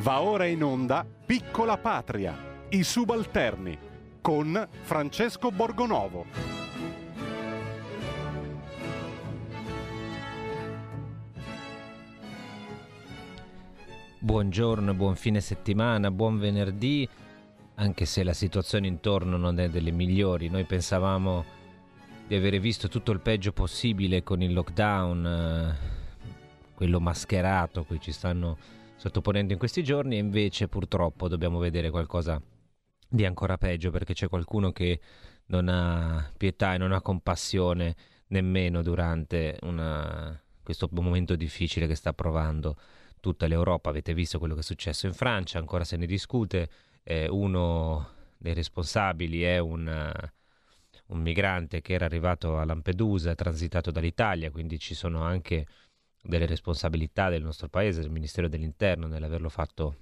Va ora in onda Piccola Patria, i subalterni, con Francesco Borgonovo. Buongiorno, buon fine settimana, buon venerdì, anche se la situazione intorno non è delle migliori. Noi pensavamo di avere visto tutto il peggio possibile con il lockdown, eh, quello mascherato a cui ci stanno sottoponendo in questi giorni e invece purtroppo dobbiamo vedere qualcosa di ancora peggio perché c'è qualcuno che non ha pietà e non ha compassione nemmeno durante una, questo momento difficile che sta provando tutta l'Europa. Avete visto quello che è successo in Francia, ancora se ne discute. Eh, uno dei responsabili è un, un migrante che era arrivato a Lampedusa, transitato dall'Italia, quindi ci sono anche delle responsabilità del nostro paese, del Ministero dell'Interno nell'averlo fatto,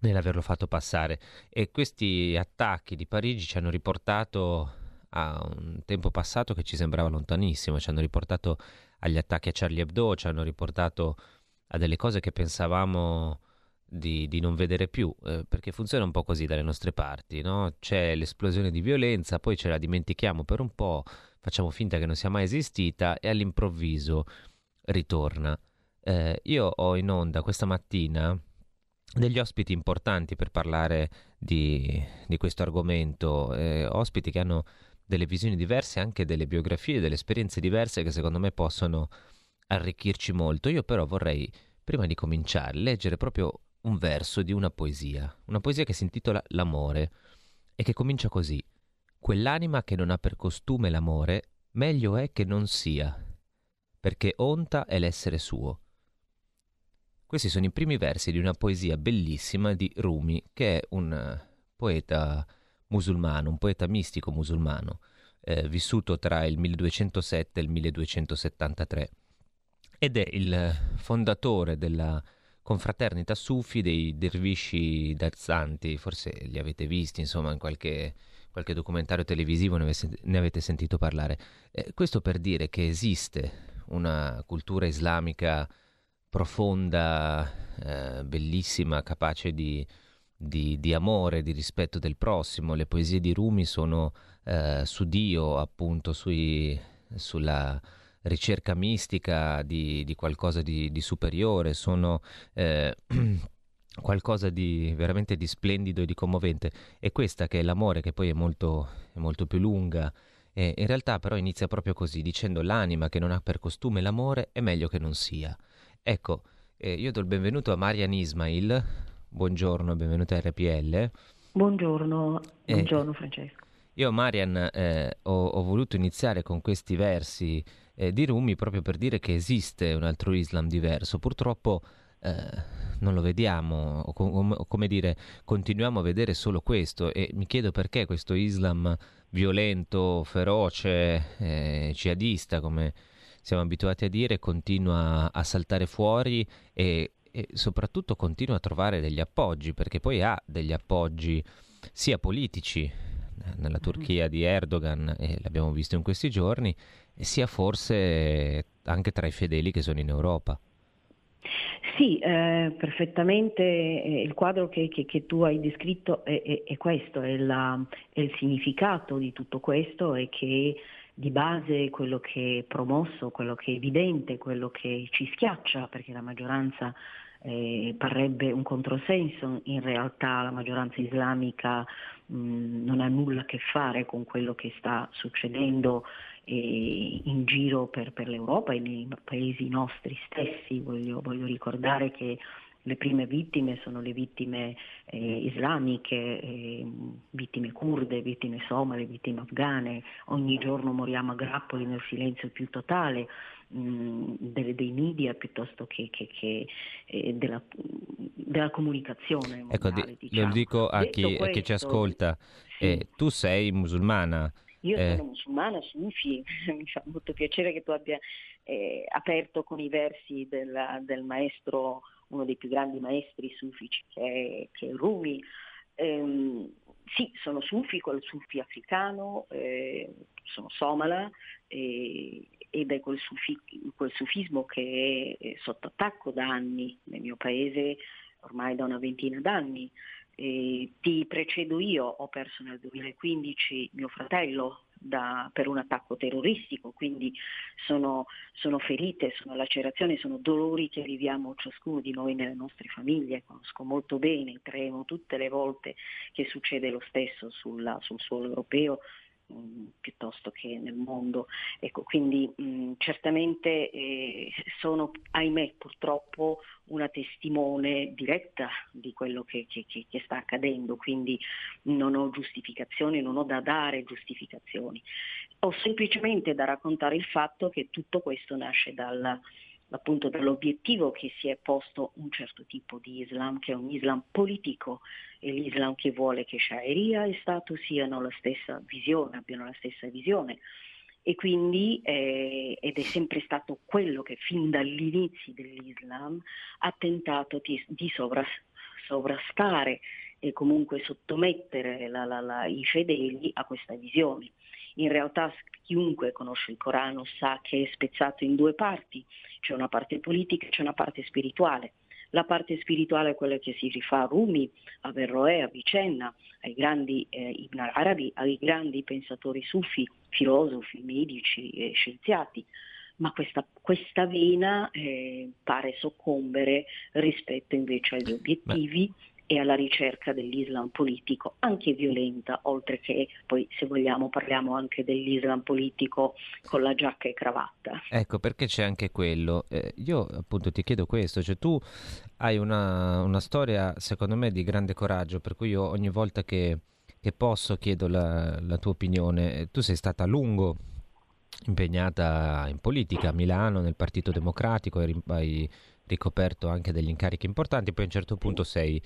nell'averlo fatto passare. E questi attacchi di Parigi ci hanno riportato a un tempo passato che ci sembrava lontanissimo, ci hanno riportato agli attacchi a Charlie Hebdo, ci hanno riportato a delle cose che pensavamo di, di non vedere più, eh, perché funziona un po' così dalle nostre parti, no? c'è l'esplosione di violenza, poi ce la dimentichiamo per un po', facciamo finta che non sia mai esistita e all'improvviso ritorna. Eh, io ho in onda questa mattina degli ospiti importanti per parlare di, di questo argomento, eh, ospiti che hanno delle visioni diverse, anche delle biografie, delle esperienze diverse che secondo me possono arricchirci molto. Io però vorrei, prima di cominciare, leggere proprio un verso di una poesia, una poesia che si intitola L'amore e che comincia così. Quell'anima che non ha per costume l'amore, meglio è che non sia, perché onta è l'essere suo. Questi sono i primi versi di una poesia bellissima di Rumi, che è un poeta musulmano, un poeta mistico musulmano, eh, vissuto tra il 1207 e il 1273, ed è il fondatore della confraternita sufi dei dervisci dazzanti, forse li avete visti insomma in qualche, qualche documentario televisivo, ne avete, ne avete sentito parlare. Eh, questo per dire che esiste una cultura islamica profonda, eh, bellissima, capace di, di, di, amore, di rispetto del prossimo. Le poesie di Rumi sono eh, su Dio, appunto, sui, sulla ricerca mistica di, di qualcosa di, superiore, sono eh, qualcosa di veramente di splendido e di commovente. E questa che è l'amore, che poi è molto, è molto più lunga e in realtà però inizia proprio così, dicendo l'anima che non ha per costume l'amore è meglio che non sia. Ecco, eh, io do il benvenuto a Marian Ismail, buongiorno, benvenuta a RPL. Buongiorno, eh, buongiorno Francesco. Io Marian eh, ho, ho, voluto iniziare con questi versi eh, di Rumi proprio per dire che esiste un altro Islam diverso. Purtroppo eh, non lo vediamo, o, com- o, come dire, continuiamo a vedere solo questo e mi chiedo perché questo Islam violento, feroce, eh, jihadista, come siamo abituati a dire, continua a saltare fuori e, e soprattutto continua a trovare degli appoggi, perché poi ha degli appoggi sia politici eh, nella mm-hmm. Turchia di Erdogan, e l'abbiamo visto in questi giorni, sia forse anche tra i fedeli che sono in Europa. Sì, eh, perfettamente eh, il quadro che, che, che, tu hai descritto è, è, è questo, è, la, è, il significato di tutto questo e che di base quello che è promosso, quello che è evidente, quello che ci schiaccia, perché la maggioranza eh, parrebbe un controsenso, in realtà la maggioranza islamica mh, non ha nulla a che fare con quello che sta succedendo in giro per, per, l'Europa e nei paesi nostri stessi. Voglio, voglio, ricordare che le prime vittime sono le vittime eh, islamiche, eh, vittime kurde, vittime somale, vittime afghane. Ogni giorno moriamo a grappoli nel silenzio più totale mh, dei, dei media piuttosto che, che, che eh, della, della, comunicazione. Ecco, mondiale, di, diciamo. lo dico a chi, questo, a chi, ci ascolta. Sì. Eh, tu sei musulmana. Io eh. sono musulmana, sufi, mi fa molto piacere che tu abbia eh, aperto con i versi del, del, maestro, uno dei più grandi maestri sufici che è, che è Rumi. Eh, sì, sono sufi, quel sufi africano, eh, sono somala ed è quel, sufi, quel, sufismo che è sotto attacco da anni nel mio paese ormai da una ventina d'anni. E ti precedo io, ho perso nel 2015 mio fratello da, per un attacco terroristico, quindi sono, sono, ferite, sono lacerazioni, sono dolori che viviamo ciascuno di noi nelle nostre famiglie, conosco molto bene, tremo tutte le volte che succede lo stesso sulla, sul suolo europeo, Mm, piuttosto che nel mondo. Ecco, quindi mh, mm, certamente eh, sono, ahimè, purtroppo una testimone diretta di quello che, che, che, sta accadendo, quindi non ho giustificazioni, non ho da dare giustificazioni. Ho semplicemente da raccontare il fatto che tutto questo nasce dal, appunto dall'obiettivo che si è posto un certo tipo di Islam, che è un Islam politico, e l'Islam che vuole che Sharia e Stato siano la stessa visione, abbiano la stessa visione. E quindi, eh, ed è sempre stato quello che fin dall'inizio dell'Islam ha tentato di, di sovras, sovrastare e comunque sottomettere la, la, la, i fedeli a questa visione. In realtà chiunque conosce il Corano sa che è spezzato in due parti, c'è una parte politica e c'è una parte spirituale. La parte spirituale è quella che si rifà a Rumi, a Verroè, a Vicenna, ai grandi eh, Ibn Arabi, ai grandi pensatori sufi, filosofi, medici e scienziati ma questa, questa vena eh, pare soccombere rispetto invece agli obiettivi Beh e alla ricerca dell'Islam politico, anche violenta, oltre che poi se vogliamo parliamo anche dell'Islam politico con la giacca e cravatta. Ecco, perché c'è anche quello. Eh, io appunto ti chiedo questo, cioè tu hai una, una, storia secondo me di grande coraggio, per cui io ogni volta che, che posso chiedo la, la tua opinione. Tu sei stata a lungo impegnata in politica a Milano, nel Partito Democratico, hai ricoperto anche degli incarichi importanti, poi a un certo punto sei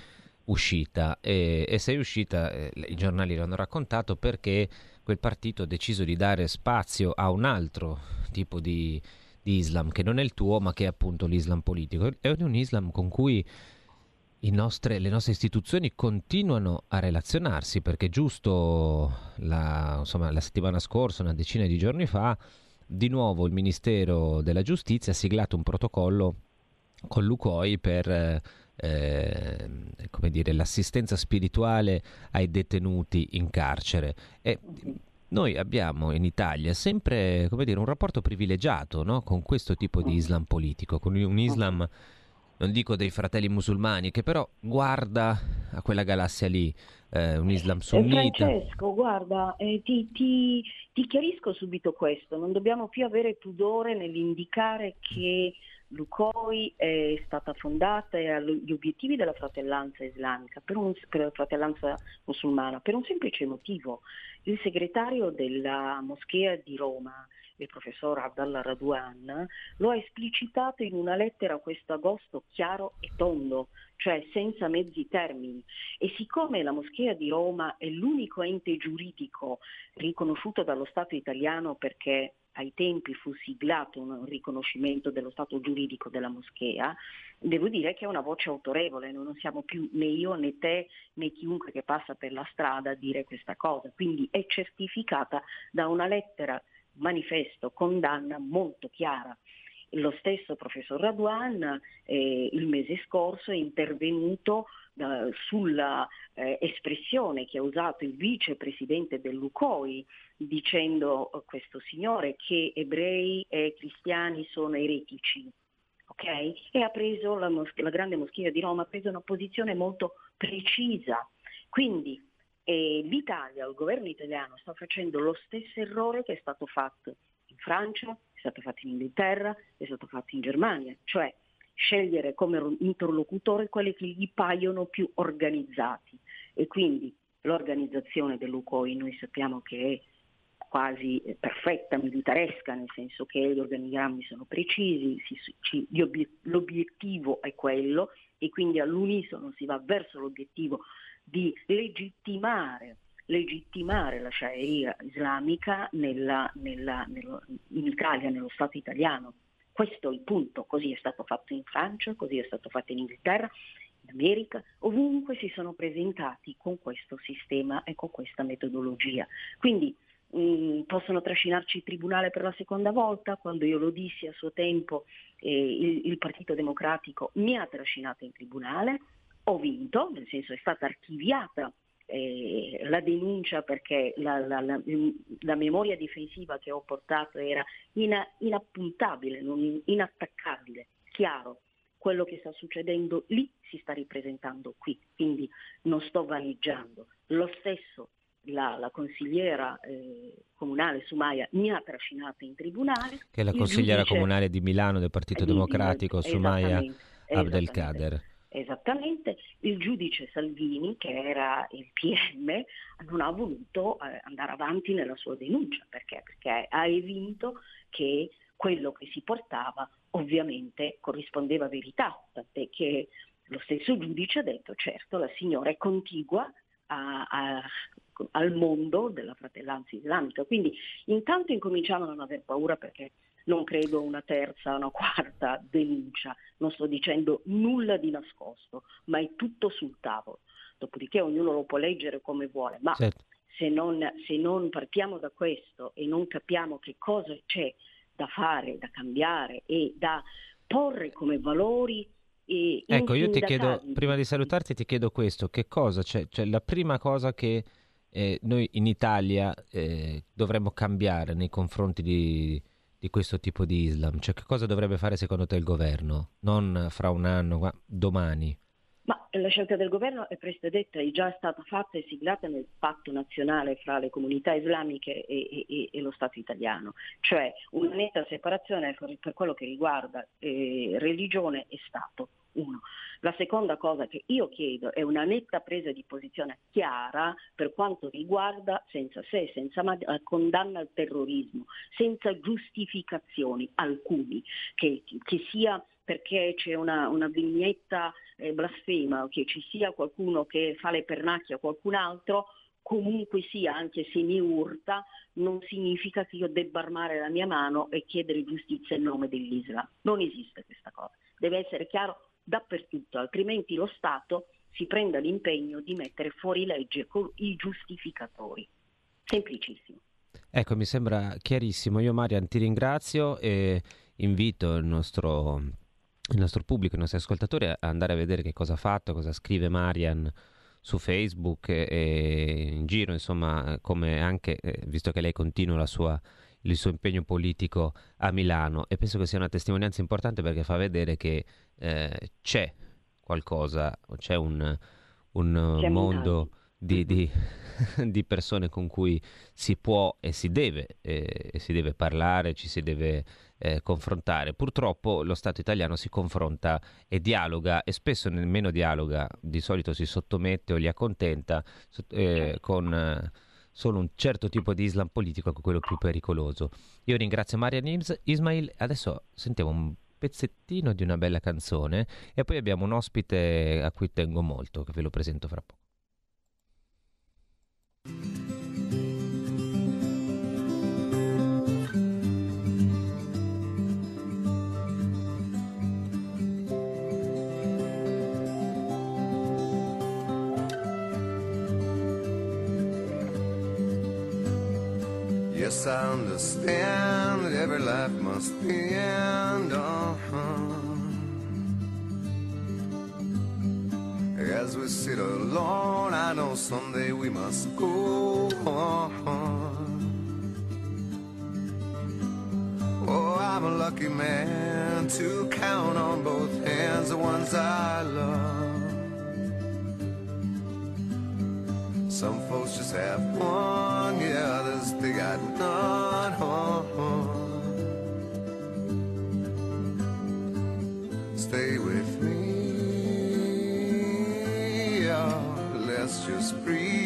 uscita e, e sei uscita, eh, i giornali l'hanno raccontato, perché quel partito ha deciso di dare spazio a un altro tipo di, di Islam, che non è il tuo, ma che è appunto l'Islam politico. È un Islam con cui nostre, le nostre istituzioni continuano a relazionarsi, perché giusto la, insomma, la settimana scorsa, una decina di giorni fa, di nuovo il Ministero della Giustizia ha siglato un protocollo con l'UCOI per eh, eh, come dire, l'assistenza spirituale ai detenuti in carcere. E noi abbiamo in Italia sempre come dire, un rapporto privilegiato no? con questo tipo di Islam politico, con un Islam, non dico dei fratelli musulmani, che però guarda a quella galassia lì, eh, un Islam sunnita. Francesco, guarda, eh, ti, ti, ti chiarisco subito questo, non dobbiamo più avere pudore nell'indicare che L'UCOI è stata fondata e ha gli obiettivi della fratellanza islamica, per, un, per la fratellanza musulmana, per un semplice motivo. Il segretario della moschea di Roma, il professor Abdallah Radouan, lo ha esplicitato in una lettera questo agosto chiaro e tondo, cioè senza mezzi termini. E siccome la moschea di Roma è l'unico ente giuridico riconosciuto dallo Stato italiano perché ai tempi fu siglato un riconoscimento dello stato giuridico della moschea, devo dire che è una voce autorevole, non siamo più né io né te né chiunque che passa per la strada a dire questa cosa, quindi è certificata da una lettera manifesto condanna molto chiara. Lo stesso professor Radwan eh, il mese scorso è intervenuto eh, sulla eh, espressione che ha usato il vicepresidente dell'UCOI dicendo a questo signore che ebrei e cristiani sono eretici. Okay? E ha preso la, mos- la grande moschea di Roma ha preso una posizione molto precisa. Quindi eh, l'Italia, il governo italiano sta facendo lo stesso errore che è stato fatto in Francia, stato fatto in Inghilterra, è stato fatto in Germania, cioè scegliere come interlocutore quelli che gli paiono più organizzati. E quindi l'organizzazione dell'UCOI noi sappiamo che è quasi perfetta, militaresca, nel senso che gli organigrammi sono precisi, si, ci, l'obiettivo è quello e quindi all'unisono si va verso l'obiettivo di legittimare, legittimare la Sharia islamica nella, nella, nello, in Italia, nello Stato italiano. Questo è il punto, così è stato fatto in Francia, così è stato fatto in Inghilterra, in America, ovunque si sono presentati con questo sistema e con questa metodologia. Quindi mh, mm, possono trascinarci il Tribunale per la seconda volta, quando io lo dissi a suo tempo eh, il, il Partito Democratico mi ha trascinato in Tribunale, ho vinto, nel senso è stata archiviata eh, la denuncia perché la, la, la, la, memoria difensiva che ho portato era ina, inappuntabile, non inattaccabile, chiaro. Quello che sta succedendo lì si sta ripresentando qui, quindi non sto vaneggiando. Lo stesso la, la, consigliera eh, comunale Sumaya mi ha trascinato in tribunale. Che è la consigliera giudice, comunale di Milano del Partito Democratico, di, Sumaya Abdelkader. Esattamente, il giudice Salvini, che era il PM, non ha voluto eh, andare avanti nella sua denuncia perché? perché ha evinto che quello che si portava ovviamente corrispondeva a verità, tant'è che lo stesso giudice ha detto certo la signora è contigua a, a, al mondo della fratellanza islamica. Quindi intanto incominciamo a non aver paura perché non credo una terza, una quarta denuncia, non sto dicendo nulla di nascosto, ma è tutto sul tavolo. Dopodiché ognuno lo può leggere come vuole, ma certo. se, non, se non partiamo da questo e non capiamo che cosa c'è da fare, da cambiare e da porre come valori ecco, io ti chiedo, prima di salutarti, ti chiedo questo: che cosa c'è? Cioè, la prima cosa che eh, noi in Italia eh, dovremmo cambiare nei confronti di, di, questo tipo di Islam? Cioè, che cosa dovrebbe fare secondo te il governo? Non fra un anno, ma domani. Ma la scelta del governo è presto detta, è già stata fatta e siglata nel patto nazionale fra le comunità islamiche e, e, e lo Stato italiano, cioè una netta separazione per, quello che riguarda eh, religione e Stato. Uno. La seconda cosa che io chiedo è una netta presa di posizione chiara per quanto riguarda, senza se, senza ma, eh, condanna al terrorismo, senza giustificazioni alcuni, che, che sia perché c'è una, una vignetta eh, blasfema che ci sia qualcuno che fa le pernacchie a qualcun altro, comunque sia, anche se mi urta, non significa che io debba armare la mia mano e chiedere giustizia in nome dell'Islam. Non esiste questa cosa. Deve essere chiaro dappertutto, altrimenti lo Stato si prenda l'impegno di mettere fuori legge i giustificatori. Semplicissimo. Ecco, mi sembra chiarissimo. Io Marian ti ringrazio e invito il nostro, il nostro pubblico, i nostri ascoltatori a andare a vedere che cosa ha fatto, cosa scrive Marian su Facebook e in giro, insomma, come anche, eh, visto che lei continua sua, il suo impegno politico a Milano. E penso che sia una testimonianza importante perché fa vedere che eh, c'è qualcosa, c'è un, un c'è mondo di, di, di, persone con cui si può e si deve, eh, e si deve parlare, ci si deve eh, confrontare. Purtroppo lo Stato italiano si confronta e dialoga e spesso nemmeno dialoga, di solito si sottomette o li accontenta eh, con eh, solo un certo tipo di Islam politico è quello più pericoloso. Io ringrazio Marian Ismail, adesso sentiamo un pezzettino di una bella canzone e poi abbiamo un ospite a cui tengo molto, che ve lo presento fra poco. I understand that every life must be end. Uh-huh. As we sit alone, I know someday we must go. Oh, I'm a lucky man to count on both hands the ones I love. Some folks just have one, yeah, others they got none. Stay with me, oh, let's just breathe.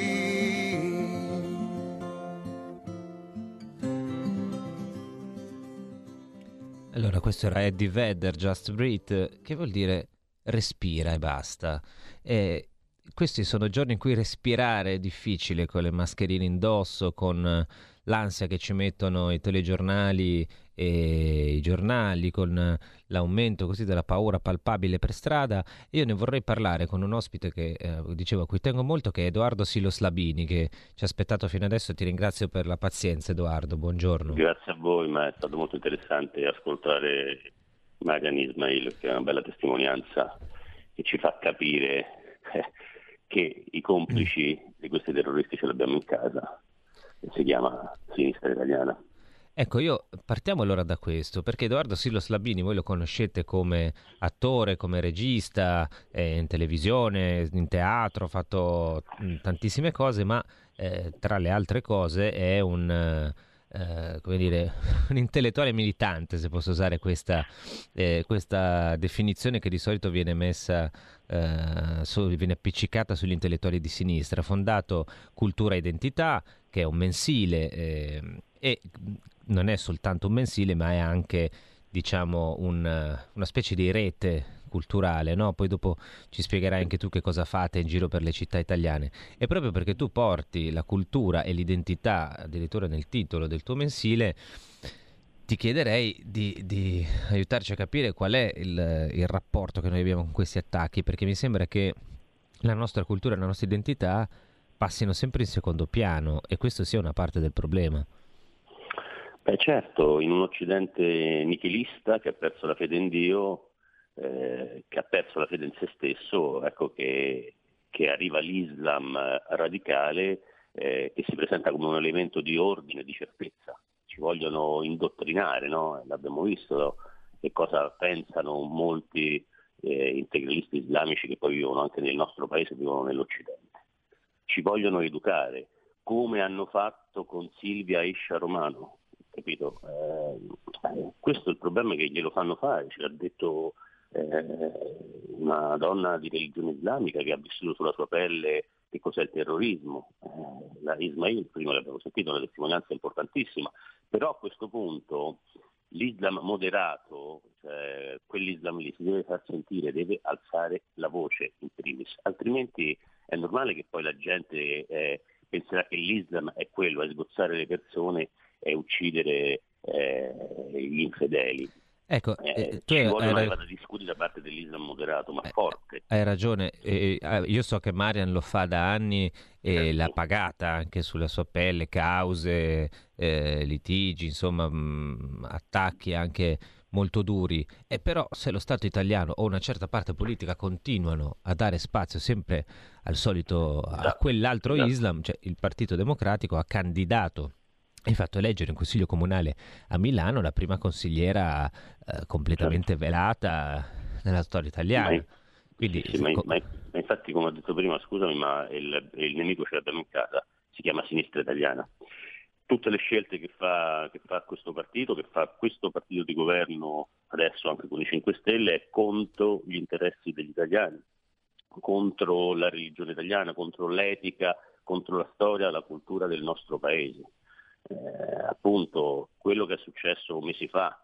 Allora, questo era Eddie Vedder, Just Breathe, che vuol dire respira e basta. E questi sono giorni in cui respirare è difficile con le mascherine indosso, con eh, l'ansia che ci mettono i telegiornali e i giornali, con eh, l'aumento così della paura palpabile per strada. Io ne vorrei parlare con un ospite che eh, dicevo a cui tengo molto, che è Edoardo Silos Labini, che ci ha aspettato fino adesso. Ti ringrazio per la pazienza, Edoardo. Buongiorno. Grazie a voi, ma è stato molto interessante ascoltare Marian Ismail, che è una bella testimonianza che ci fa capire che i complici di questi terroristi ce l'abbiamo in casa e si chiama sinistra italiana. Ecco, io partiamo allora da questo, perché Edoardo Silos Labini voi lo conoscete come attore, come regista, eh, in televisione, in teatro, ha fatto mh, tantissime cose, ma eh, tra le altre cose è un eh, come dire, un intellettuale militante, se posso usare questa, eh, questa definizione che di solito viene messa, eh, su, viene appiccicata sugli intellettuali di sinistra. Fondato Cultura Identità, che è un mensile eh, e non è soltanto un mensile, ma è anche diciamo un, una specie di rete culturale, no? Poi dopo ci spiegherai anche tu che cosa fate in giro per le città italiane. E proprio perché tu porti la cultura e l'identità addirittura nel titolo del tuo mensile, ti chiederei di, di aiutarci a capire qual è il, il rapporto che noi abbiamo con questi attacchi, perché mi sembra che la nostra cultura e la nostra identità passino sempre in secondo piano e questo sia una parte del problema. Beh certo, in un Occidente nichilista che ha perso la fede in Dio, eh, che ha perso la fede in se stesso, ecco che, che arriva l'Islam radicale eh, che si presenta come un elemento di ordine, di certezza. Ci vogliono indottrinare, no? l'abbiamo visto che cosa pensano molti eh, integralisti islamici che poi vivono anche nel nostro paese, vivono nell'Occidente. Ci vogliono educare, come hanno fatto con Silvia Iscia Romano, capito? Eh, questo è il problema che glielo fanno fare, ce l'ha detto eh, una donna di religione islamica che ha vissuto sulla sua pelle che cos'è il terrorismo. Eh, la Ismail, prima l'abbiamo sentito, una testimonianza importantissima, però a questo punto l'Islam moderato, cioè quell'Islam lì si deve far sentire, deve alzare la voce in primis, altrimenti è normale che poi la gente eh, penserà che l'Islam è quello, è sgozzare le persone e uccidere eh, gli infedeli. Ecco, eh, eh tu ci vuole una levata di scudi da parte dell'Islam moderato, ma eh, forte. Hai ragione, eh, io so che Marian lo fa da anni e certo. l'ha pagata anche sulla sua pelle, cause, eh, litigi, insomma, mh, mm, attacchi anche molto duri. E però se lo Stato italiano o una certa parte politica continuano a dare spazio sempre al solito, a quell'altro. Islam, cioè il Partito Democratico ha candidato hai fatto eleggere in consiglio comunale a Milano la prima consigliera eh, completamente certo. velata nella storia italiana. Ma, Quindi, sì, ma, ma, ma, infatti, come ho detto prima, scusami, ma il, il nemico ce l'abbiamo in casa, si chiama sinistra italiana. Tutte le scelte che fa, che fa questo partito, che fa questo partito di governo adesso anche con i 5 Stelle, è contro gli interessi degli italiani, contro la religione italiana, contro l'etica, contro la storia, la cultura del nostro paese eh, appunto quello che è successo mesi fa,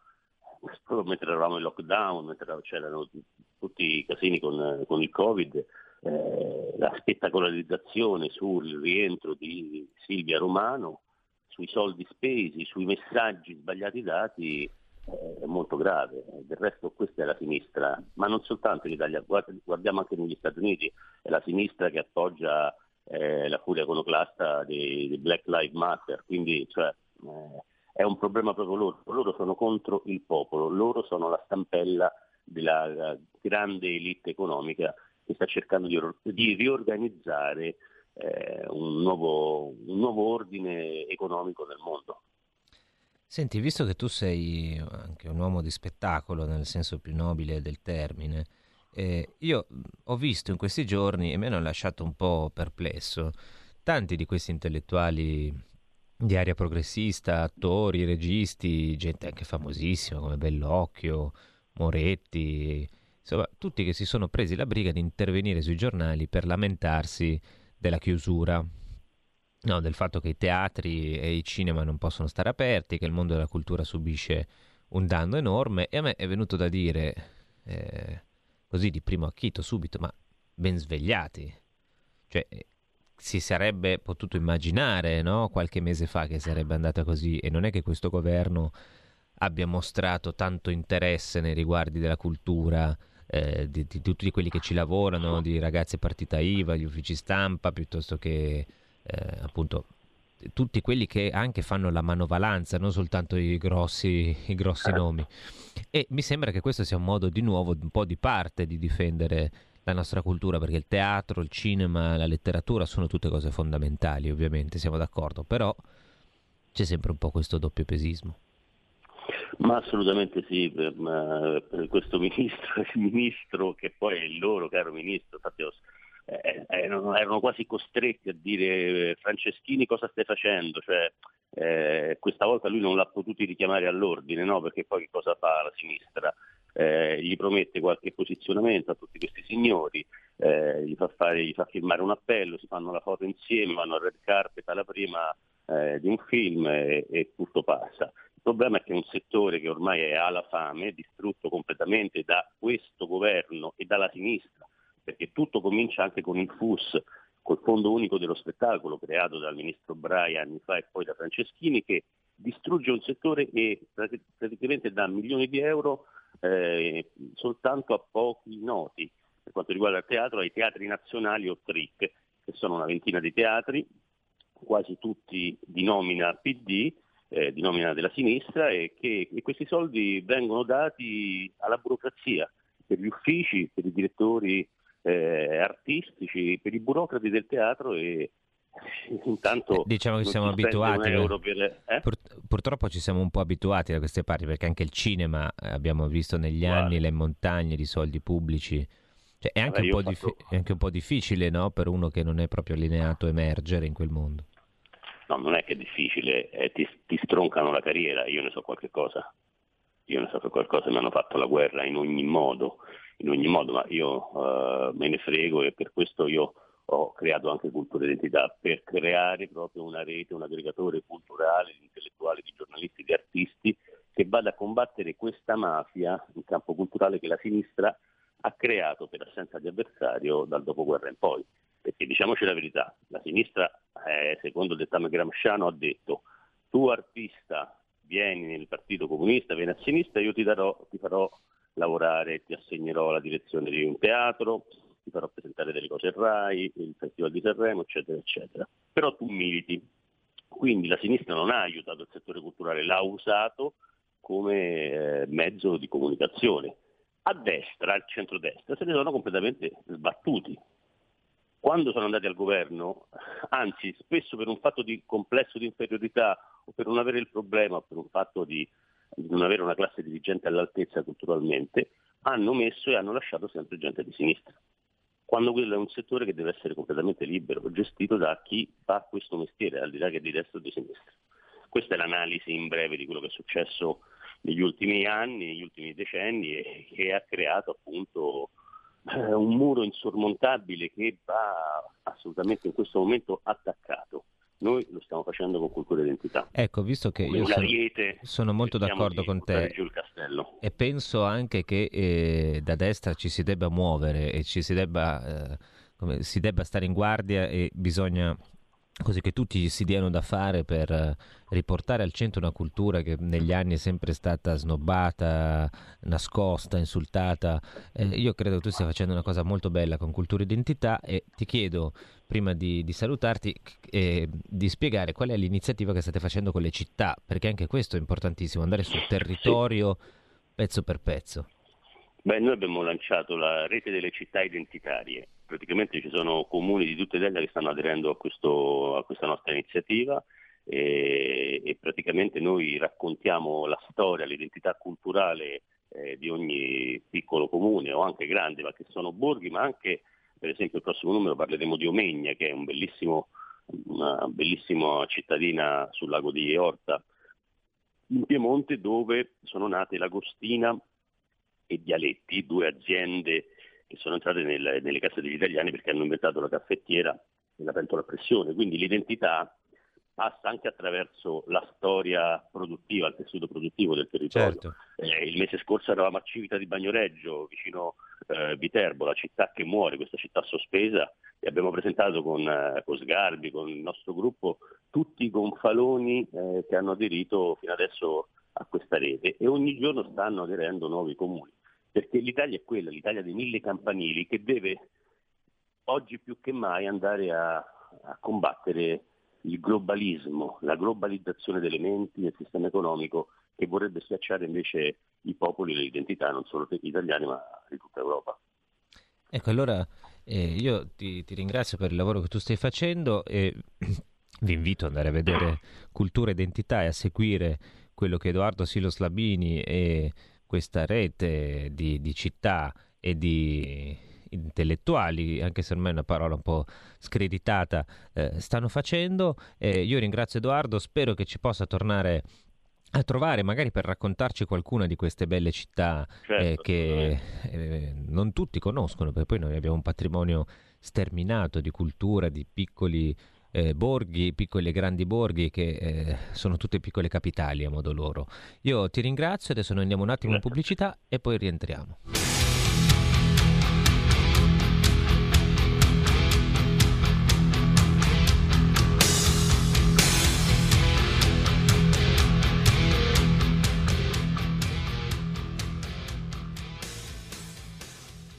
mentre eravamo in lockdown, mentre c'erano tutti i casini con, con il Covid, eh, la spettacolarizzazione sul rientro di Silvia Romano, sui soldi spesi, sui messaggi sbagliati dati, eh, è molto grave. Del resto questa è la sinistra, ma non soltanto in Italia, guardiamo anche negli Stati Uniti, è la sinistra che appoggia eh, la furia iconoclasta di, di, Black Lives Matter, quindi cioè, eh, è un problema proprio loro, loro sono contro il popolo, loro sono la stampella della grande elite economica che sta cercando di, di riorganizzare eh, un, nuovo, un nuovo ordine economico nel mondo. Senti, visto che tu sei anche un uomo di spettacolo nel senso più nobile del termine, eh, io ho visto in questi giorni, e mi hanno lasciato un po' perplesso, tanti di questi intellettuali di area progressista, attori, registi, gente anche famosissima come Bellocchio, Moretti, insomma, tutti che si sono presi la briga di intervenire sui giornali per lamentarsi della chiusura, no, del fatto che i teatri e i cinema non possono stare aperti, che il mondo della cultura subisce un danno enorme e a me è venuto da dire... Eh, così di primo acchito subito, ma ben svegliati. Cioè, si sarebbe potuto immaginare, no? Qualche mese fa che sarebbe andata così e non è che questo governo abbia mostrato tanto interesse nei riguardi della cultura, eh, di, di, tutti quelli che ci lavorano, di ragazze partita IVA, gli uffici stampa, piuttosto che eh, appunto tutti quelli che anche fanno la manovalanza, non soltanto i grossi, i grossi nomi. E mi sembra che questo sia un modo di nuovo un po' di parte di difendere la nostra cultura, perché il teatro, il cinema, la letteratura sono tutte cose fondamentali, ovviamente, siamo d'accordo, però c'è sempre un po' questo doppio pesismo. Ma assolutamente sì, per, per questo ministro, il ministro che poi è il loro caro ministro, infatti eh, erano, erano, quasi costretti a dire Franceschini cosa stai facendo, cioè, eh, questa volta lui non l'ha potuto richiamare all'ordine, no? perché poi che cosa fa la sinistra? Eh, gli promette qualche posizionamento a tutti questi signori, eh, gli fa, fare, gli, fa firmare un appello, si fanno la foto insieme, vanno al red carpet alla prima eh, di un film e, e tutto passa. Il problema è che è un settore che ormai è alla fame, distrutto completamente da questo governo e dalla sinistra, perché tutto comincia anche con il FUS, col Fondo Unico dello Spettacolo creato dal ministro Braia anni fa e poi da Franceschini, che distrugge un settore che praticamente dà milioni di euro eh, soltanto a pochi noti. Per quanto riguarda il teatro, ai teatri nazionali o TRIC, che sono una ventina di teatri, quasi tutti di nomina PD, eh, di nomina della sinistra, e che e questi soldi vengono dati alla burocrazia, per gli uffici, per i direttori eh, artistici, per i burocrati del teatro e intanto... Eh, diciamo che siamo abituati, per, eh? Pur, purtroppo ci siamo un po' abituati da queste parti perché anche il cinema eh, abbiamo visto negli Guarda. anni le montagne di soldi pubblici. Cioè, è, anche allora, fatto... dif- è, anche un po' difficile no? per uno che non è proprio allineato emergere in quel mondo. No, non è che è difficile, è, ti, ti, stroncano la carriera, io ne so qualche cosa. Io ne so qualcosa, mi hanno fatto la guerra in ogni modo in ogni modo, ma io uh, me ne frego e per questo io ho creato anche Cultura Identità, per creare proprio una rete, un aggregatore culturale, di intellettuali, di giornalisti, di artisti, che vada a combattere questa mafia in campo culturale che la sinistra ha creato per assenza di avversario dal dopoguerra in poi. Perché diciamoci la verità, la sinistra, eh, secondo il dettame gramsciano, ha detto tu artista vieni nel Partito Comunista, vieni a sinistra, io ti, darò, ti farò lavorare, ti assegnerò la direzione di un teatro, ti farò presentare delle cose RAI, il Festival di Sanremo, eccetera, eccetera. Però tu militi. Quindi la sinistra non ha aiutato il settore culturale, l'ha usato come eh, mezzo di comunicazione. A destra, al centro-destra, se ne sono completamente sbattuti. Quando sono andati al governo, anzi spesso per un fatto di complesso di inferiorità o per non avere il problema o per un fatto di di non avere una classe dirigente all'altezza culturalmente, hanno messo e hanno lasciato sempre gente di sinistra. Quando quello è un settore che deve essere completamente libero, gestito da chi fa questo mestiere, al di là che di destra o di sinistra. Questa è l'analisi in breve di quello che è successo negli ultimi anni, negli ultimi decenni e che ha creato appunto eh, un muro insormontabile che va assolutamente in questo momento attaccato. Noi lo stiamo facendo con cultura identità. Ecco, visto che io sono, sono, molto d'accordo con te e penso anche che eh, da destra ci si debba muovere e ci si debba, eh, come, si debba stare in guardia e bisogna così che tutti si diano da fare per eh, riportare al centro una cultura che negli anni è sempre stata snobbata, nascosta, insultata. Eh, io credo che tu stia facendo una cosa molto bella con cultura e identità e ti chiedo, prima di, di salutarti, eh, di spiegare qual è l'iniziativa che state facendo con le città, perché anche questo è importantissimo, andare sul territorio pezzo per pezzo. Beh, noi abbiamo lanciato la rete delle città identitarie. Praticamente ci sono comuni di tutta Italia che stanno aderendo a, questo, a questa nostra iniziativa e, e, praticamente noi raccontiamo la storia, l'identità culturale eh, di ogni piccolo comune o anche grande, ma che sono borghi, ma anche per esempio il prossimo numero parleremo di Omegna, che è un una bellissima cittadina sul lago di Orta in Piemonte dove sono nate l'Agostina e Dialetti, due aziende che sono entrate nel, nelle casse degli italiani perché hanno inventato la caffettiera e la pentola a pressione. Quindi l'identità passa anche attraverso la storia produttiva, il tessuto produttivo del territorio. Certo. Eh, il mese scorso eravamo a Civita di Bagnoreggio, vicino eh, Viterbo, la città che muore, questa città sospesa, e abbiamo presentato con, eh, con Sgarbi, con il nostro gruppo, tutti i gonfaloni eh, che hanno aderito fino adesso a questa rete e ogni giorno stanno aderendo nuovi comuni, perché l'Italia è quella, l'Italia dei mille campanili che deve oggi più che mai andare a, a combattere il globalismo, la globalizzazione delle menti del sistema economico che vorrebbe schiacciare invece i popoli e le identità non solo italiane ma di tutta Europa. Ecco, allora eh, io ti, ti, ringrazio per il lavoro che tu stai facendo e vi invito ad andare a vedere Cultura e Identità e a seguire quello che Edoardo Silos Labini e questa rete di, di città e di intellettuali, anche se ormai è una parola un po' screditata, eh, stanno facendo. Eh, io ringrazio Edoardo, spero che ci possa tornare a trovare, magari per raccontarci qualcuna di queste belle città eh, certo, che eh, non tutti conoscono, perché poi noi abbiamo un patrimonio sterminato di cultura, di piccoli eh, borghi, piccoli e grandi borghi che eh, sono tutte piccole capitali a modo loro. Io ti ringrazio, adesso noi andiamo un attimo in pubblicità e poi rientriamo.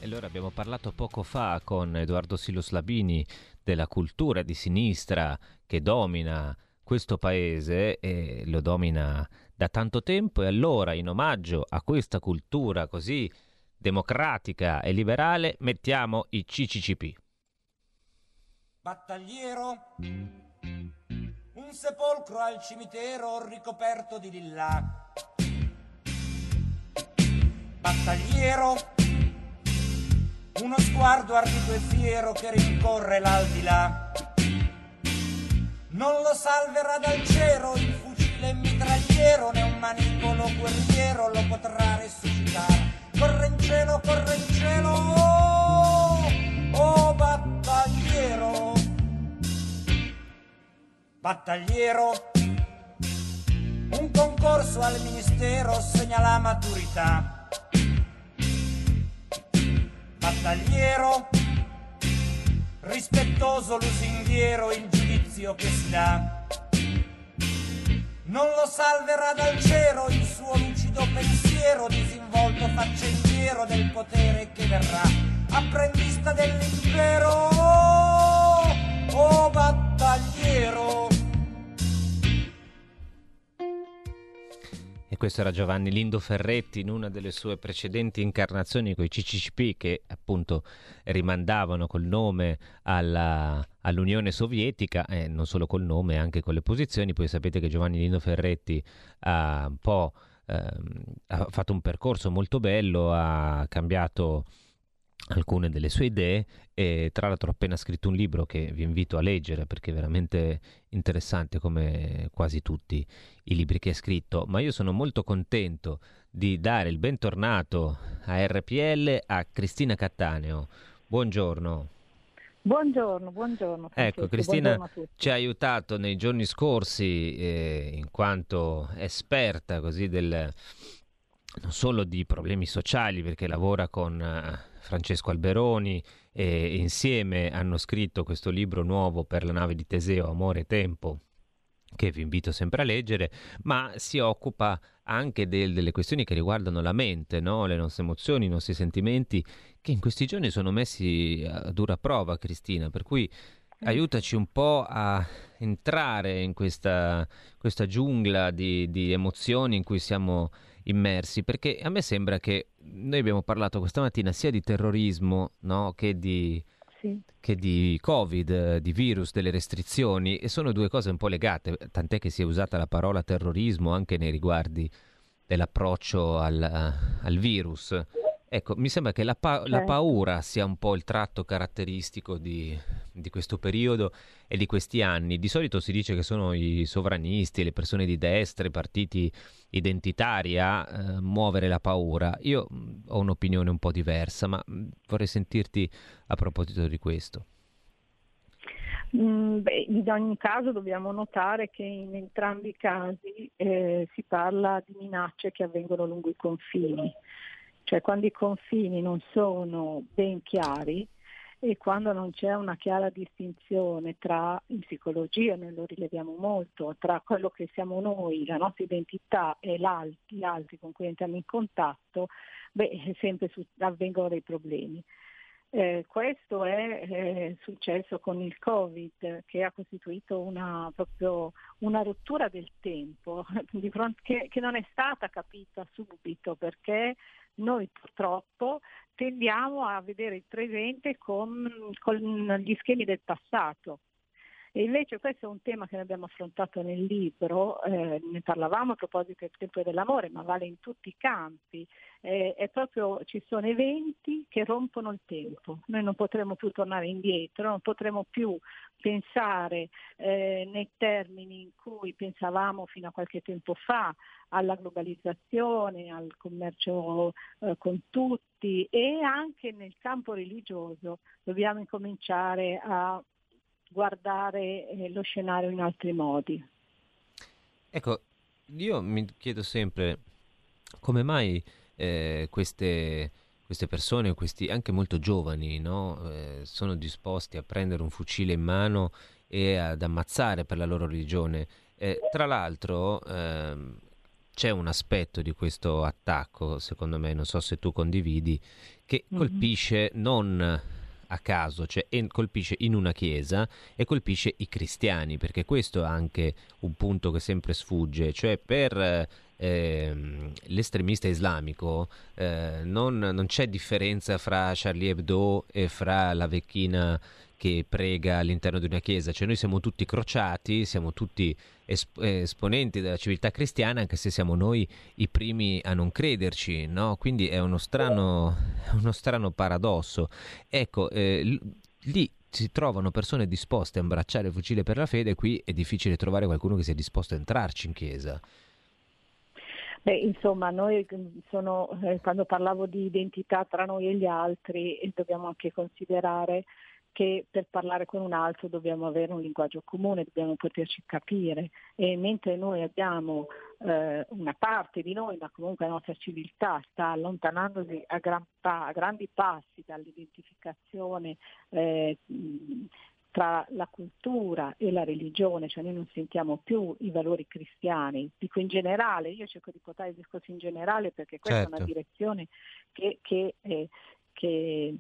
Allora abbiamo parlato poco fa con Edoardo Silos Labini della cultura di sinistra che domina questo paese e lo domina da tanto tempo e allora in omaggio a questa cultura così democratica e liberale mettiamo i CCCP. Battagliero, un sepolcro al cimitero ricoperto di lilla. Battagliero, uno sguardo ardito e fiero che rincorre l'aldilà. Non lo salverà dal cielo il fucile mitragliero, né un manicolo guerriero lo potrà resuscitare. Corre in cielo, corre in cielo, oh, oh battagliero. Battagliero, un concorso al ministero segna la maturità battagliero, rispettoso lusinghiero il giudizio che si dà. Non lo salverà dal cielo il suo lucido pensiero, disinvolto faccendiero del potere che verrà, apprendista dell'impero, questo era Giovanni Lindo Ferretti in una delle sue precedenti incarnazioni con i CCCP che appunto rimandavano col nome alla, all'Unione Sovietica eh, non solo col nome, anche con le posizioni. Poi sapete che Giovanni Lindo Ferretti ha un po' ehm, ha fatto un percorso molto bello, ha cambiato alcune delle sue idee e tra l'altro ho appena scritto un libro che vi invito a leggere perché è veramente interessante come quasi tutti i libri che ha scritto, ma io sono molto contento di dare il bentornato a RPL a Cristina Cattaneo. Buongiorno. Buongiorno, buongiorno. Ecco, Cristina buongiorno ci ha aiutato nei giorni scorsi eh, in quanto esperta così del, non solo di problemi sociali perché lavora con uh, Francesco Alberoni e insieme hanno scritto questo libro nuovo per la nave di Teseo, Amore e Tempo, che vi invito sempre a leggere, ma si occupa anche del, delle questioni che riguardano la mente, no? le nostre emozioni, i nostri sentimenti, che in questi giorni sono messi a dura prova, Cristina, per cui aiutaci un po' a entrare in questa, questa giungla di, di emozioni in cui siamo immersi, perché a me sembra che noi abbiamo parlato questa mattina sia di terrorismo no? che, di, sì. che di Covid, di virus, delle restrizioni, e sono due cose un po' legate, tant'è che si è usata la parola terrorismo anche nei riguardi dell'approccio al, al virus. Ecco, mi sembra che la, pa- la, paura sia un po' il tratto caratteristico di, di, questo periodo e di questi anni. Di solito si dice che sono i sovranisti, le persone di destra, i partiti identitari a eh, muovere la paura. Io mh, ho un'opinione un po' diversa, ma mh, vorrei sentirti a proposito di questo. Mm, beh, in ogni caso dobbiamo notare che in entrambi i casi eh, si parla di minacce che avvengono lungo i confini cioè quando i confini non sono ben chiari e quando non c'è una chiara distinzione tra, in psicologia noi lo rileviamo molto, tra quello che siamo noi, la nostra identità e gli altri con cui entriamo in contatto, beh, sempre su, avvengono dei problemi. Eh, questo è eh, successo con il Covid che ha costituito una, proprio una rottura del tempo fronte, che, che, non è stata capita subito perché Noi purtroppo tendiamo a vedere il presente con, con gli schemi del passato e invece questo è un tema che abbiamo affrontato nel libro, eh, ne parlavamo a proposito del tempo dell'amore, ma vale in tutti i campi. Eh, è proprio, ci sono eventi che rompono il tempo. Noi non potremo più tornare indietro, non potremo più pensare eh, nei termini in cui pensavamo fino a qualche tempo fa alla globalizzazione, al commercio eh, con tutti e anche nel campo religioso dobbiamo incominciare a guardare eh, lo scenario in altri modi. Ecco, io mi chiedo sempre come mai eh, queste, queste, persone, questi anche molto giovani, no? eh, sono disposti a prendere un fucile in mano e ad ammazzare per la loro religione. Eh, tra l'altro ehm, c'è un aspetto di questo attacco, secondo me, non so se tu condividi, che mm-hmm. colpisce non a caso, cioè colpisce in una chiesa e colpisce i cristiani, perché questo è anche un punto che sempre sfugge, cioè per eh, l'estremista islamico eh, non, non, c'è differenza fra Charlie Hebdo e fra la vecchina che prega all'interno di una chiesa, cioè noi siamo tutti crociati, siamo tutti esp- esponenti della civiltà cristiana, anche se siamo noi i primi a non crederci, no? Quindi è uno strano, uno strano paradosso. Ecco, eh, lì si trovano persone disposte a imbracciare il fucile per la fede, qui è difficile trovare qualcuno che sia disposto a entrarci in chiesa. Beh, insomma, noi sono, eh, quando parlavo di identità tra noi e gli altri, dobbiamo anche considerare che per parlare con un altro dobbiamo avere un linguaggio comune, dobbiamo poterci capire e mentre noi abbiamo eh, una parte di noi, ma comunque la nostra civiltà sta allontanandosi a, gran a grandi passi dall'identificazione eh, tra la cultura e la religione, cioè noi non sentiamo più i valori cristiani, dico in generale, io cerco di portare il discorso in generale perché questa certo. è una certo. direzione che, che, eh, che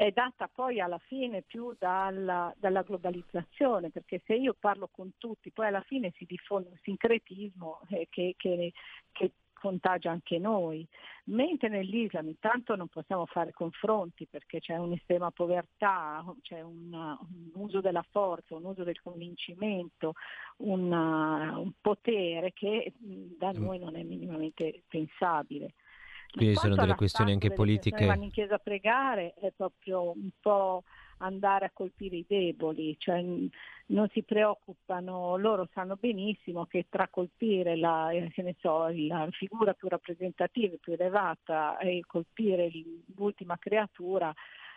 è data poi alla fine più dalla, dalla, globalizzazione, perché se io parlo con tutti, poi alla fine si diffonde un sincretismo eh, che, che, che, contagia anche noi, mentre nell'Islam intanto non possiamo fare confronti perché c'è un'estrema povertà, c'è un, un uso della forza, un uso del convincimento, una, un potere che da mm. noi non è minimamente pensabile. Quindi sono delle questioni anche politiche. Vanno in chiesa a pregare è proprio un po' andare a colpire i deboli, cioè non si preoccupano, loro sanno benissimo che tra colpire la, eh, so, la figura più rappresentativa, più elevata e colpire l'ultima creatura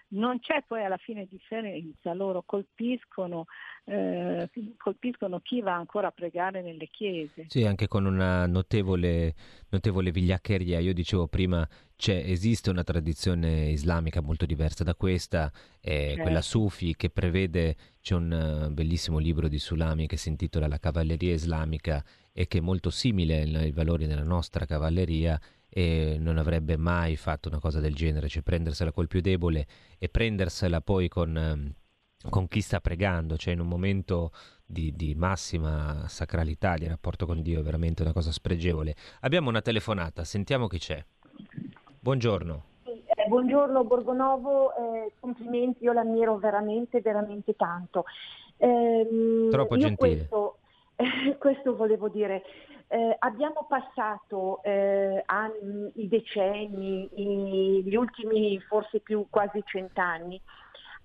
non c'è poi alla fine differenza, loro colpiscono, eh, colpiscono, chi va ancora a pregare nelle chiese. Sì, anche con una notevole, notevole vigliaccheria. Io dicevo prima, esiste una tradizione islamica molto diversa da questa, è certo. quella Sufi che prevede, c'è un uh, bellissimo libro di Sulami che si intitola La cavalleria islamica e che è molto simile ai valori della nostra cavalleria e non avrebbe mai fatto una cosa del genere, cioè prendersela col più debole e prendersela poi con, ehm, con chi sta pregando, cioè in un momento di, di, massima sacralità, di rapporto con Dio, è veramente una cosa spregevole. Abbiamo una telefonata, sentiamo chi c'è. Buongiorno. Eh, buongiorno Borgonovo, eh, complimenti, io l'ammiro veramente, veramente tanto. Eh, Troppo gentile. Questo, questo volevo dire, eh, abbiamo passato eh, anni, i decenni, i, gli ultimi forse più quasi cent'anni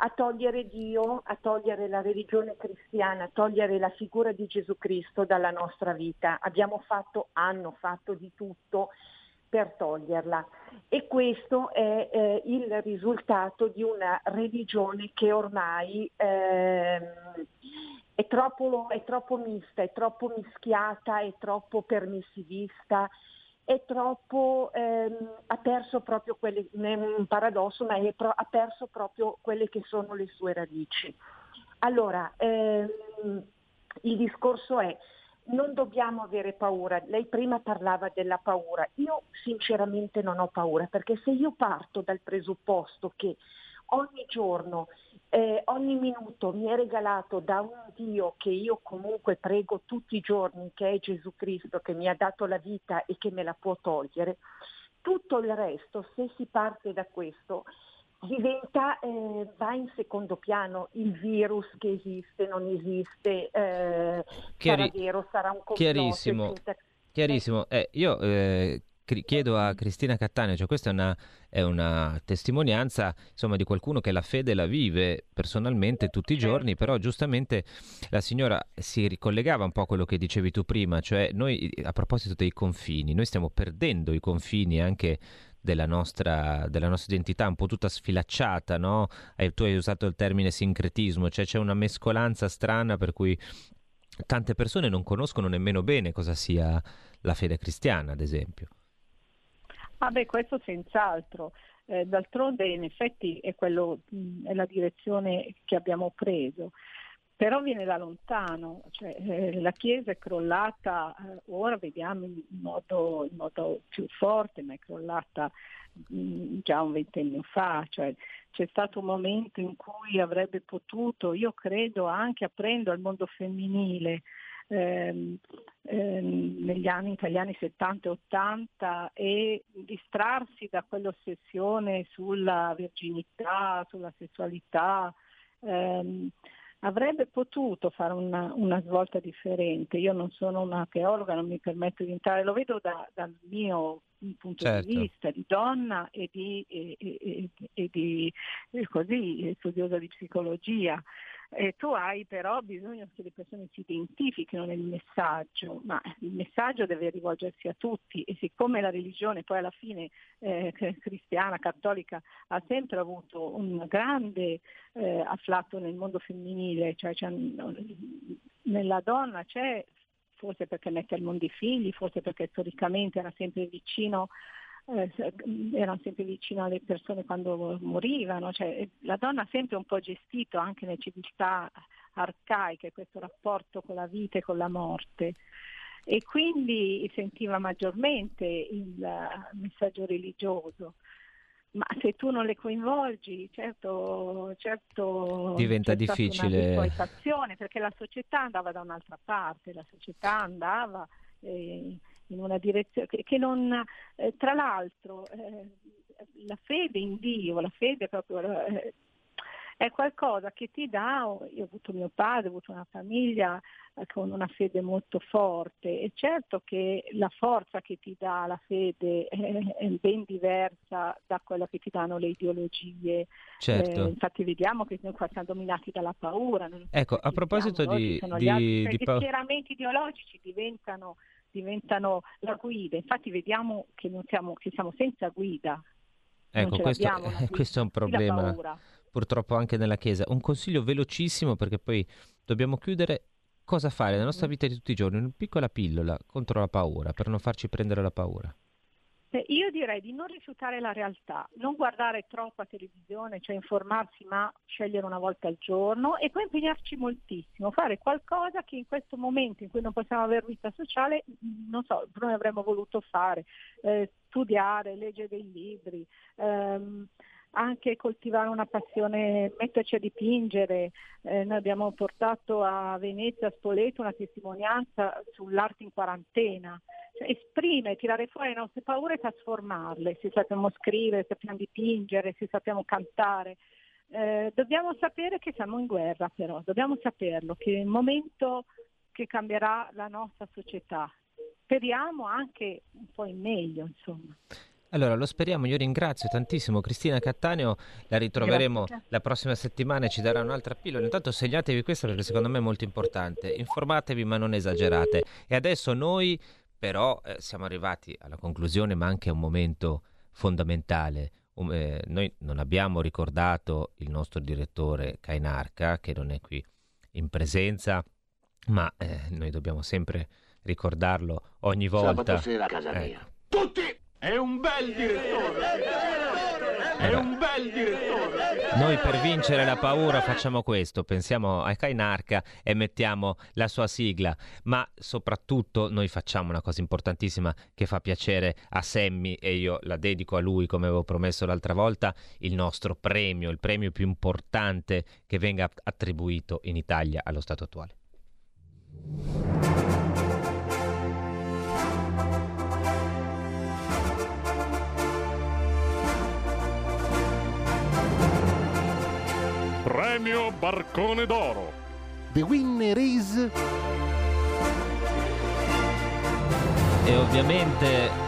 a togliere Dio, a togliere la religione cristiana, a togliere la figura di Gesù Cristo dalla nostra vita. Abbiamo fatto, hanno fatto di tutto per toglierla e questo è eh, il risultato di una religione che ormai eh, è troppo, è troppo mista, è troppo mischiata, è troppo permissivista, è troppo, ehm, ha perso proprio quelle, è un paradosso, ma pro, ha perso proprio quelle che sono le sue radici. Allora, ehm, il discorso è, non dobbiamo avere paura. Lei prima parlava della paura. Io sinceramente non ho paura perché se io parto dal presupposto che ogni giorno eh, ogni minuto mi è regalato da un Dio che io comunque prego tutti i giorni, che è Gesù Cristo, che mi ha dato la vita e che me la può togliere, tutto il resto, se si parte da questo, diventa, eh, va in secondo piano il virus che esiste, non esiste, eh, Chiari- sarà vero, sarà un complotto. Chiarissimo, chiarissimo. Eh, io eh, chiedo a Cristina Cattaneo, cioè questa è una, è una, testimonianza insomma, di qualcuno che la fede la vive personalmente tutti i giorni, però giustamente la signora si ricollegava un po' a quello che dicevi tu prima, cioè noi a proposito dei confini, noi stiamo perdendo i confini anche della nostra, della nostra identità, un po' tutta sfilacciata, no? tu hai usato il termine sincretismo, cioè c'è una mescolanza strana per cui tante persone non conoscono nemmeno bene cosa sia la fede cristiana, ad esempio. Ah beh, questo senz'altro. Eh, d'altronde in effetti è, quello, è la direzione che abbiamo preso però viene da lontano, cioè, eh, la Chiesa è crollata, eh, ora vediamo in modo, in modo, più forte, ma è crollata mh, già un ventennio fa, cioè, c'è stato un momento in cui avrebbe potuto, io credo, anche aprendo al mondo femminile, ehm, ehm, negli anni, tra anni 70 e 80 e distrarsi da quell'ossessione sulla virginità, sulla sessualità. Ehm, avrebbe potuto fare una, una, svolta differente. Io non sono una teologa, non mi permetto di entrare, lo vedo da, dal mio punto certo. di vista di donna e di, e, e, e di così, studiosa di psicologia. Eh, tu hai però bisogno che le persone si identifichino nel messaggio, ma il messaggio deve rivolgersi a tutti e siccome la religione poi alla fine eh, cristiana, cattolica, ha sempre avuto un grande eh, afflato nel mondo femminile, cioè nella donna c'è forse perché mette al mondo i figli, forse perché storicamente era sempre vicino eh, erano sempre vicino alle persone quando morivano, cioè, la donna ha sempre un po' gestito anche nelle civiltà arcaiche questo rapporto con la vita e con la morte e quindi sentiva maggiormente il messaggio religioso. Ma se tu non le coinvolgi, certo, certo diventa difficile. perché la società andava da un'altra parte, la società andava eh, in una direzione che, non, eh, tra l'altro, eh, la fede in Dio, la fede proprio eh, è qualcosa che ti dà, io ho avuto mio padre, ho avuto una famiglia eh, con una fede molto forte e certo che la forza che ti dà la fede è ben diversa da quella che ti danno le ideologie. Certo. Eh, infatti vediamo che noi qua siamo dominati dalla paura. Ecco, a proposito di, di, altri, di, di schieramenti ideologici diventano diventano la guida. Infatti vediamo che, siamo, che siamo, senza guida. Ecco, questo, guida, questo, è un problema purtroppo anche nella Chiesa. Un consiglio velocissimo perché poi dobbiamo chiudere. Cosa fare nella nostra mm. vita di tutti i giorni? Una piccola pillola contro la paura, per non farci prendere la paura. Eh, io direi di non rifiutare la realtà, non guardare troppa televisione, cioè informarsi ma scegliere una volta al giorno e poi impegnarci moltissimo, fare qualcosa che in questo momento in cui non possiamo avere vita sociale, non so, noi avremmo voluto fare, eh, studiare, leggere dei libri. Ehm, anche coltivare una passione, metterci a dipingere. Eh, noi abbiamo portato a Venezia, a Spoleto, una testimonianza sull'arte in quarantena. Esprimere, tirare fuori le nostre paure e trasformarle. Se sappiamo scrivere, se sappiamo dipingere, se sappiamo cantare. Eh, dobbiamo sapere che siamo in guerra però, dobbiamo saperlo, che è il momento che cambierà la nostra società. Speriamo anche un po' in meglio, insomma. Allora, lo speriamo, io ringrazio tantissimo Cristina Cattaneo, la ritroveremo Grazie. la prossima settimana e ci darà un'altra pillola. Intanto segnatevi questa perché secondo me è molto importante, informatevi ma non esagerate. E adesso noi però eh, siamo arrivati alla conclusione ma anche a un momento fondamentale. Um, eh, noi non abbiamo ricordato il nostro direttore Kainarca che non è qui in presenza, ma eh, noi dobbiamo sempre ricordarlo ogni volta. Sabato sera a casa mia. Eh. Tutti! È un bel direttore! È un bel direttore! Noi per vincere la paura facciamo questo, pensiamo a Kainarca e mettiamo la sua sigla, ma soprattutto noi facciamo una cosa importantissima che fa piacere a Sammy e io la dedico a lui come avevo promesso l'altra volta, il nostro premio, il premio più importante che venga attribuito in Italia allo Stato attuale. Premio Barcone d'Oro. The winner is... E ovviamente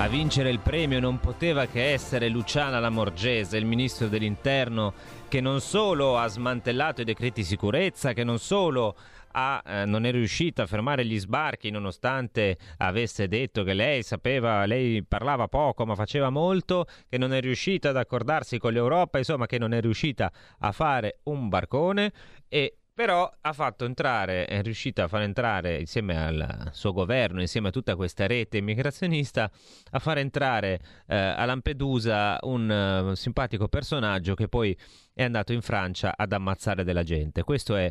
a vincere il premio non poteva che essere Luciana Lamorgese, il ministro dell'interno, che non solo ha smantellato i decreti sicurezza, che non solo ha, eh, non è riuscita a fermare gli sbarchi nonostante avesse detto che lei sapeva, lei parlava poco ma faceva molto, che non è riuscita ad accordarsi con l'Europa, insomma che non è riuscita a fare un barcone e però ha fatto entrare, è riuscita a far entrare insieme al suo governo, insieme a tutta questa rete immigrazionista, a far entrare eh, a Lampedusa un uh, simpatico personaggio che poi è andato in Francia ad ammazzare della gente. Questo è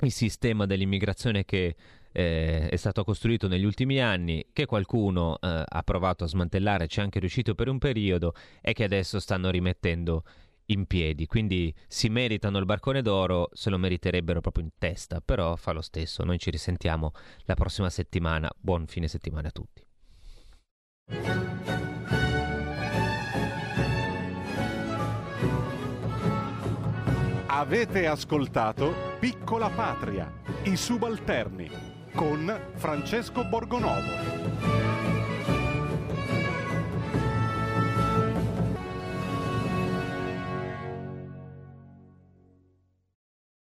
il sistema dell'immigrazione che eh, è stato costruito negli ultimi anni, che qualcuno eh, ha provato a smantellare, ci è anche riuscito per un periodo e che adesso stanno rimettendo in piedi, quindi si meritano il barcone d'oro, se lo meriterebbero proprio in testa, però fa lo stesso. Noi ci risentiamo la prossima settimana. Buon fine settimana a tutti. Avete ascoltato Piccola Patria, i subalterni con Francesco Borgonovo.